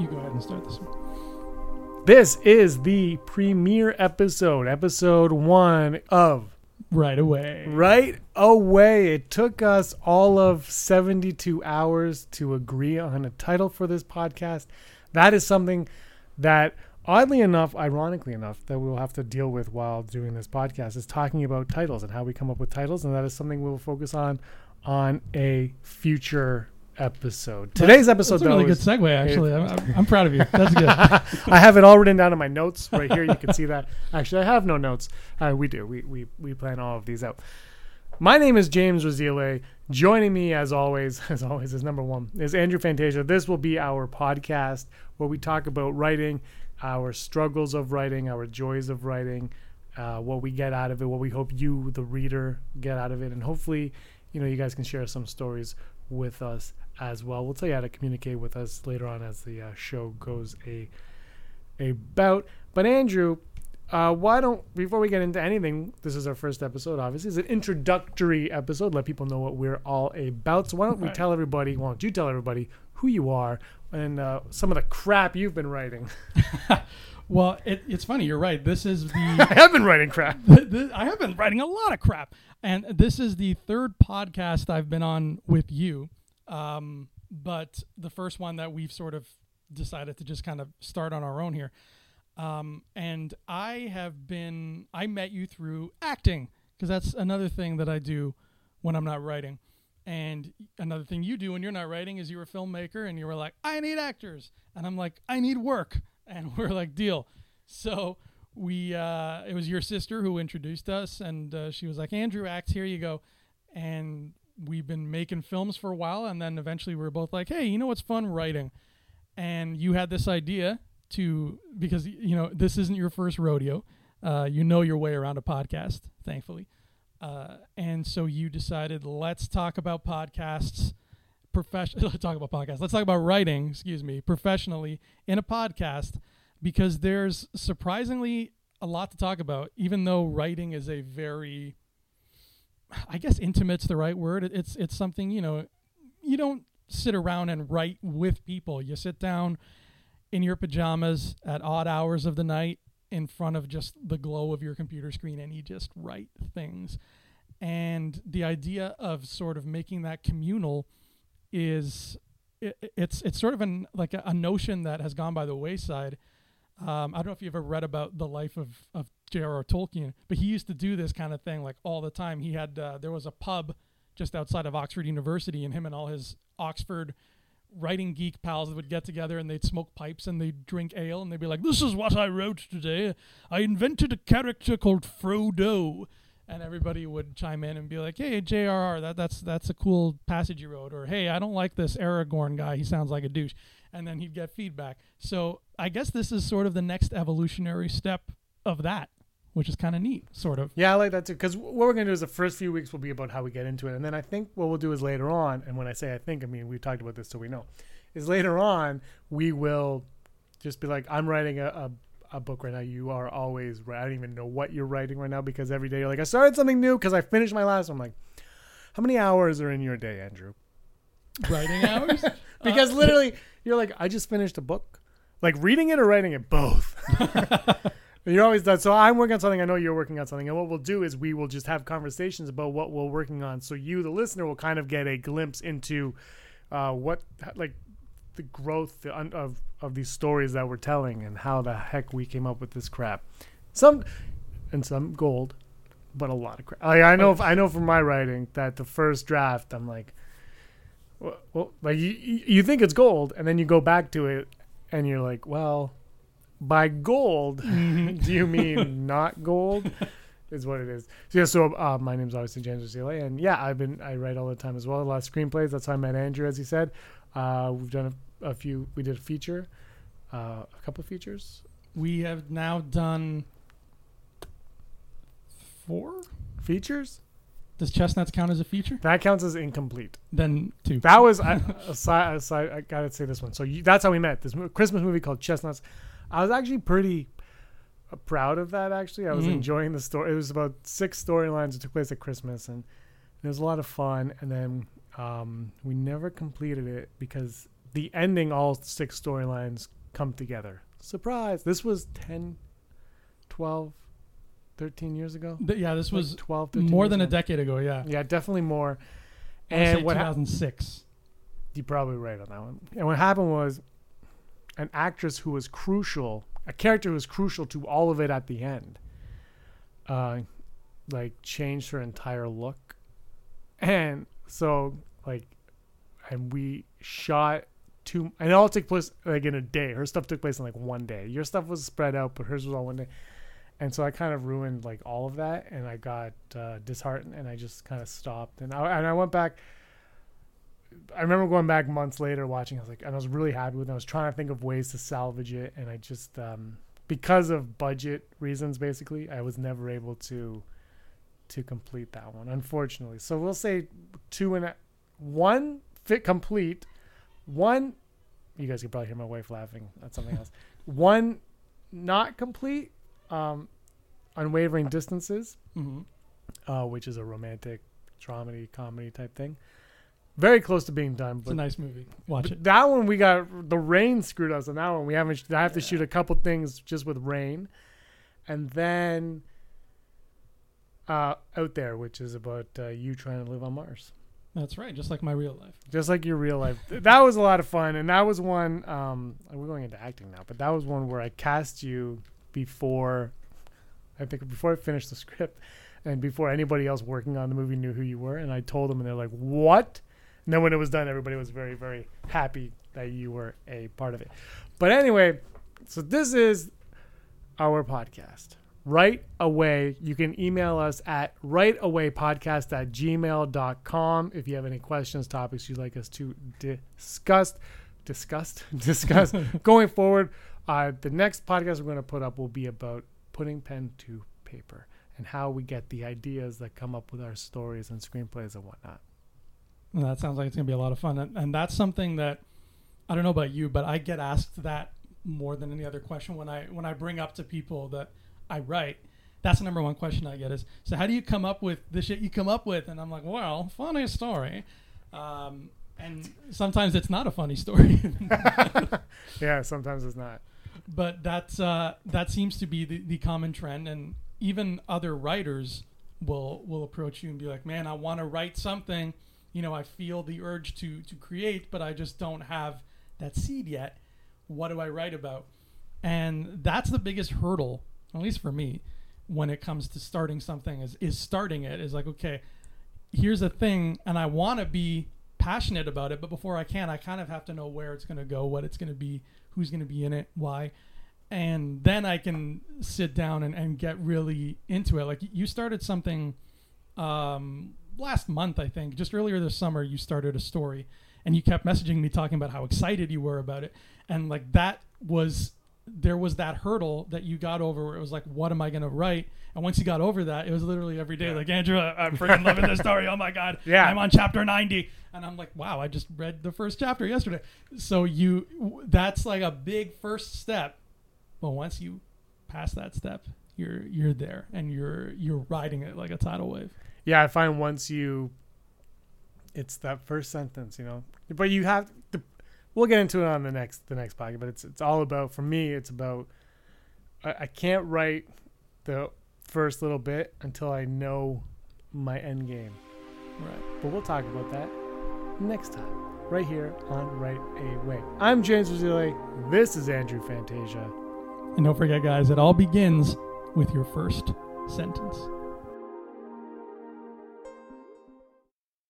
You go ahead and start this one. This is the premiere episode, episode one of Write Away. Write Away. It took us all of 72 hours to agree on a title for this podcast. That is something that, oddly enough, ironically enough, that we'll have to deal with while doing this podcast is talking about titles and how we come up with titles. And that is something we'll focus on on a future episode. Today's episode, That's a really though, good is- segue, actually. I'm, I'm, I'm proud of you. That's good. I have it all written down in my notes right here. You can see that. Actually, I have no notes. Uh, we do. We, we we plan all of these out. My name is James Razile. Joining me, as always, as always, is number one is Andrew Fantasia. This will be our podcast where we talk about writing, our struggles of writing, our joys of writing, uh, what we get out of it, what we hope you, the reader, get out of it, and hopefully, you know, you guys can share some stories with us as well. We'll tell you how to communicate with us later on as the uh, show goes a about. But Andrew, uh, why don't before we get into anything, this is our first episode. Obviously, it's an introductory episode. Let people know what we're all about. So why don't we Right. tell everybody? Why don't you tell everybody who you are and uh, some of the crap you've been writing? well, it, it's funny. You're right. This is the I have been writing crap. I have been writing a lot of crap, and this is the third podcast I've been on with you. Um, but the first one that we've sort of decided to just kind of start on our own here. Um, and I have been I met you through acting because that's another thing that I do when I'm not writing. And another thing you do when you're not writing is you're a filmmaker and you were like, I need actors. And I'm like, I need work. And we're like, deal. So we, uh, it was your sister who introduced us. And uh, she was like, Andrew acts, here you go. And we've been making films for a while. And then eventually we were both like, hey, you know what's fun? Writing. And you had this idea to, because, you know, this isn't your first rodeo. Uh, you know your way around a podcast, thankfully. Uh, and so you decided, let's talk about podcasts profession let's talk about podcasts. Let's talk about writing, excuse me, professionally in a podcast because there's surprisingly a lot to talk about, even though writing is a very I guess intimate's the right word. It's it's something, you know, you don't sit around and write with people. You sit down in your pajamas at odd hours of the night in front of just the glow of your computer screen and you just write things. And the idea of sort of making that communal is it, it's it's sort of an like a, a notion that has gone by the wayside. Um, I don't know if you ever read about the life of of J.R.R. Tolkien, but he used to do this kind of thing like all the time. He had uh, there was a pub just outside of Oxford University, and him and all his Oxford writing geek pals would get together and they'd smoke pipes and they'd drink ale and they'd be like, "This is what I wrote today. I invented a character called Frodo." And everybody would chime in and be like, "Hey, J.R.R., that that's that's a cool passage you wrote," or "Hey, I don't like this Aragorn guy. He sounds like a douche." And then he'd get feedback. So I guess this is sort of the next evolutionary step of that, which is kind of neat, sort of. Yeah, I like that too. Because what we're gonna do is the first few weeks will be about how we get into it, and then I think what we'll do is later on. And when I say I think, I mean we've talked about this, so we know. Is later on we will just be like, I'm writing a, a, a book right now. You are always right. I don't even know what you're writing right now because every day you're like, I started something new because I finished my last. one. I'm like, how many hours are in your day, Andrew? Writing hours. Because literally, you're like, I just finished a book. Like reading it or writing it, both. you're always done. So I'm working on something. I know you're working on something. And what we'll do is we will just have conversations about what we're working on. So you, the listener, will kind of get a glimpse into uh, what, like, the growth of of these stories that we're telling and how the heck we came up with this crap. Some and some gold, but a lot of crap. Like, I know, I know from my writing that the first draft, I'm like, well, well like you, you think it's gold, and then you go back to it, and you're like, well, by gold, do you mean not gold? Is what it is. So yeah. So uh, my name's obviously James Rosile, and yeah, I've been I write all the time as well. A lot of screenplays. That's how I met Andrew, as he said. Uh, we've done a, a few. We did a feature, uh, a couple of features, We have now done four. features. Does Chestnuts count as a feature? That counts as incomplete. Then two. That was I, aside, aside. I gotta say this one. So you, that's how we met. This Christmas movie called Chestnuts. I was actually pretty uh, proud of that. Actually, I was Mhm. enjoying the story. It was about six storylines that took place at Christmas, and it was a lot of fun. And then um, we never completed it because the ending, all six storylines come together. Surprise! This was 10, 12, 13 years ago. Th- yeah, this Like was 12, 13 more than a decade ago. Yeah, Yeah, definitely more. And what hap- 2006. you're probably right on that one. And what happened was an actress who was crucial, a character who was crucial to all of it at the end, uh, like changed her entire look. And so, like, and we shot two, and it all took place like in a day. Her stuff took place in like one day. Your stuff was spread out, but hers was all one day. And so I kind of ruined like all of that, and I got uh, disheartened, and I just kind of stopped. And I and I went back. I remember going back months later watching. I was like, and I was really happy with it. I was trying to think of ways to salvage it, and I just um, because of budget reasons, basically, I was never able to to complete that one, unfortunately. So we'll say two and a, one fit complete, one. You guys can probably hear my wife laughing at something else. One not complete, um, unwavering distances hmm uh, which is a romantic dramedy comedy type thing. Very close to being done, But, It's a nice movie. Watch it. that one we got the rain screwed us on that one. We haven't. I have to shoot a couple things just with rain, and then uh, out there, which is about uh, you trying to live on Mars, That's right, just like my real life. just like your real life. that was a lot of fun, and that was one. Um, we're going into acting now, but that was one where I cast you before. I think before I finished the script, and before anybody else working on the movie knew who you were, and I told them, and they're like, "What?" And then when it was done, everybody was very, very happy that you were a part of it. But anyway, so this is our podcast. Write Away, you can email us at writeawaypodcast at gmail.com if you have any questions, topics you'd like us to discuss. discuss, discuss going forward. Uh, the next podcast we're going to put up will be about putting pen to paper and how we get the ideas that come up with our stories and screenplays and whatnot. And that sounds like it's gonna be a lot of fun, and, and that's something that I don't know about you, but I get asked that more than any other question when I when I bring up to people that I write. That's the number one question I get is, so how do you come up with the shit you come up with? And I'm like, well, funny story. Um, and sometimes it's not a funny story, Yeah, sometimes it's not. But that's uh, that seems to be the, the common trend, and even other writers will will approach you and be like, "Man, I want to write something. You know, I feel the urge to to create, but I just don't have that seed yet. What do I write about?" And that's the biggest hurdle, at least for me, when it comes to starting something. Is is starting it is like, okay, here's a thing, and I want to be passionate about it, but before I can, I kind of have to know where it's going to go, what it's going to be, who's going to be in it, why. And then I can sit down and, and get really into it. Like you started something um, last month, I think, just earlier this summer, you started a story and you kept messaging me talking about how excited you were about it. And like that was, there was that hurdle that you got over where it was like, what am I going to write? And once you got over that, it was literally every day Yeah. like, Andrew, I'm freaking loving this story. Oh my God. Yeah. I'm on chapter 90. And I'm like, wow, I just read the first chapter yesterday. So you, that's like a big first step. But once you pass that step, you're you're there and you're you're riding it like a tidal wave. Yeah, I find once you, it's that first sentence, you know. But you have to. We'll get into it on the next the next podcast. But it's it's all about for me. It's about I, I can't write the first little bit until I know my end game. Right. But we'll talk about that next time, right here on Right A Way. I'm James Rosile. This is Andrew Fantasia. And don't forget, guys, it all begins with your first sentence.